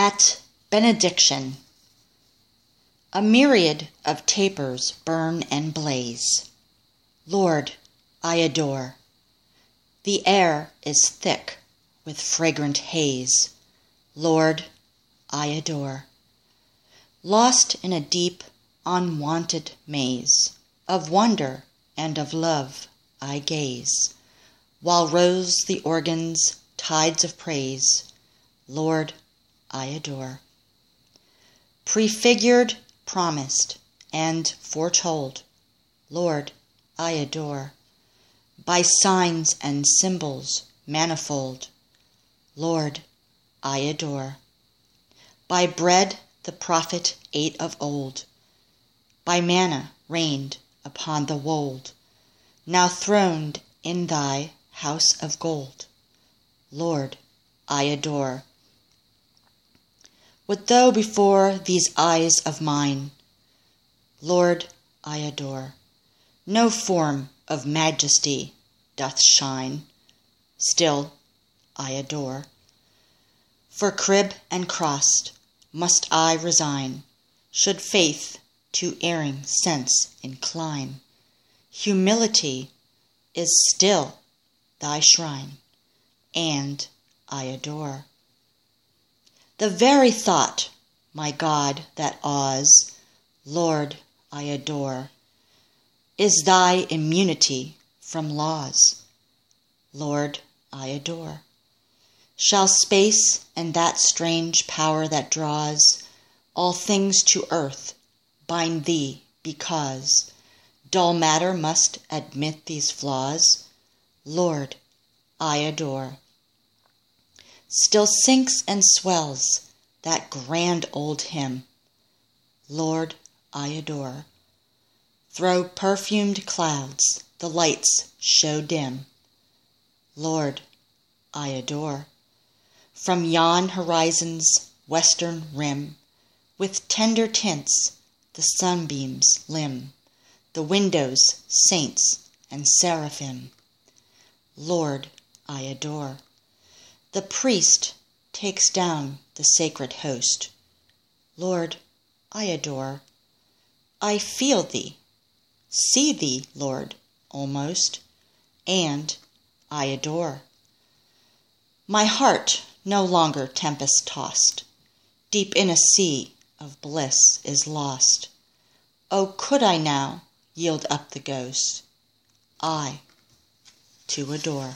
At Benediction A myriad of tapers burn and blaze. Lord, I adore. The air is thick with fragrant haze. Lord, I adore. Lost in a deep, unwonted maze Of wonder and of love, I gaze, While rose the organ's tides of praise. Lord, I adore. Prefigured, promised, and foretold, Lord, I adore. By signs and symbols manifold, Lord, I adore. By bread the prophet ate of old, By manna rained upon the wold, Now throned in thy house of gold, Lord, I adore. What though before these eyes of mine, Lord, I adore, no form of majesty doth shine, Still I adore. For crib and cross must I resign, Should faith to erring sense incline. Humility is still thy shrine, And I adore. The very thought, my God, that awes, Lord, I adore, Is thy immunity from laws, Lord, I adore. Shall space and that strange power that draws All things to earth bind thee because Dull matter must admit these flaws? Lord, I adore still sinks and swells that grand old hymn. Lord, I adore. Through perfumed clouds the lights show dim. Lord, I adore. From yon horizon's western rim, with tender tints the sunbeams limn the windows, saints, and seraphim. Lord, I adore. The priest takes down the sacred host. Lord, I adore. I feel thee, see thee, Lord, almost, and I adore. My heart no longer tempest tossed, deep in a sea of bliss is lost. Oh, could I now yield up the ghost, I to adore.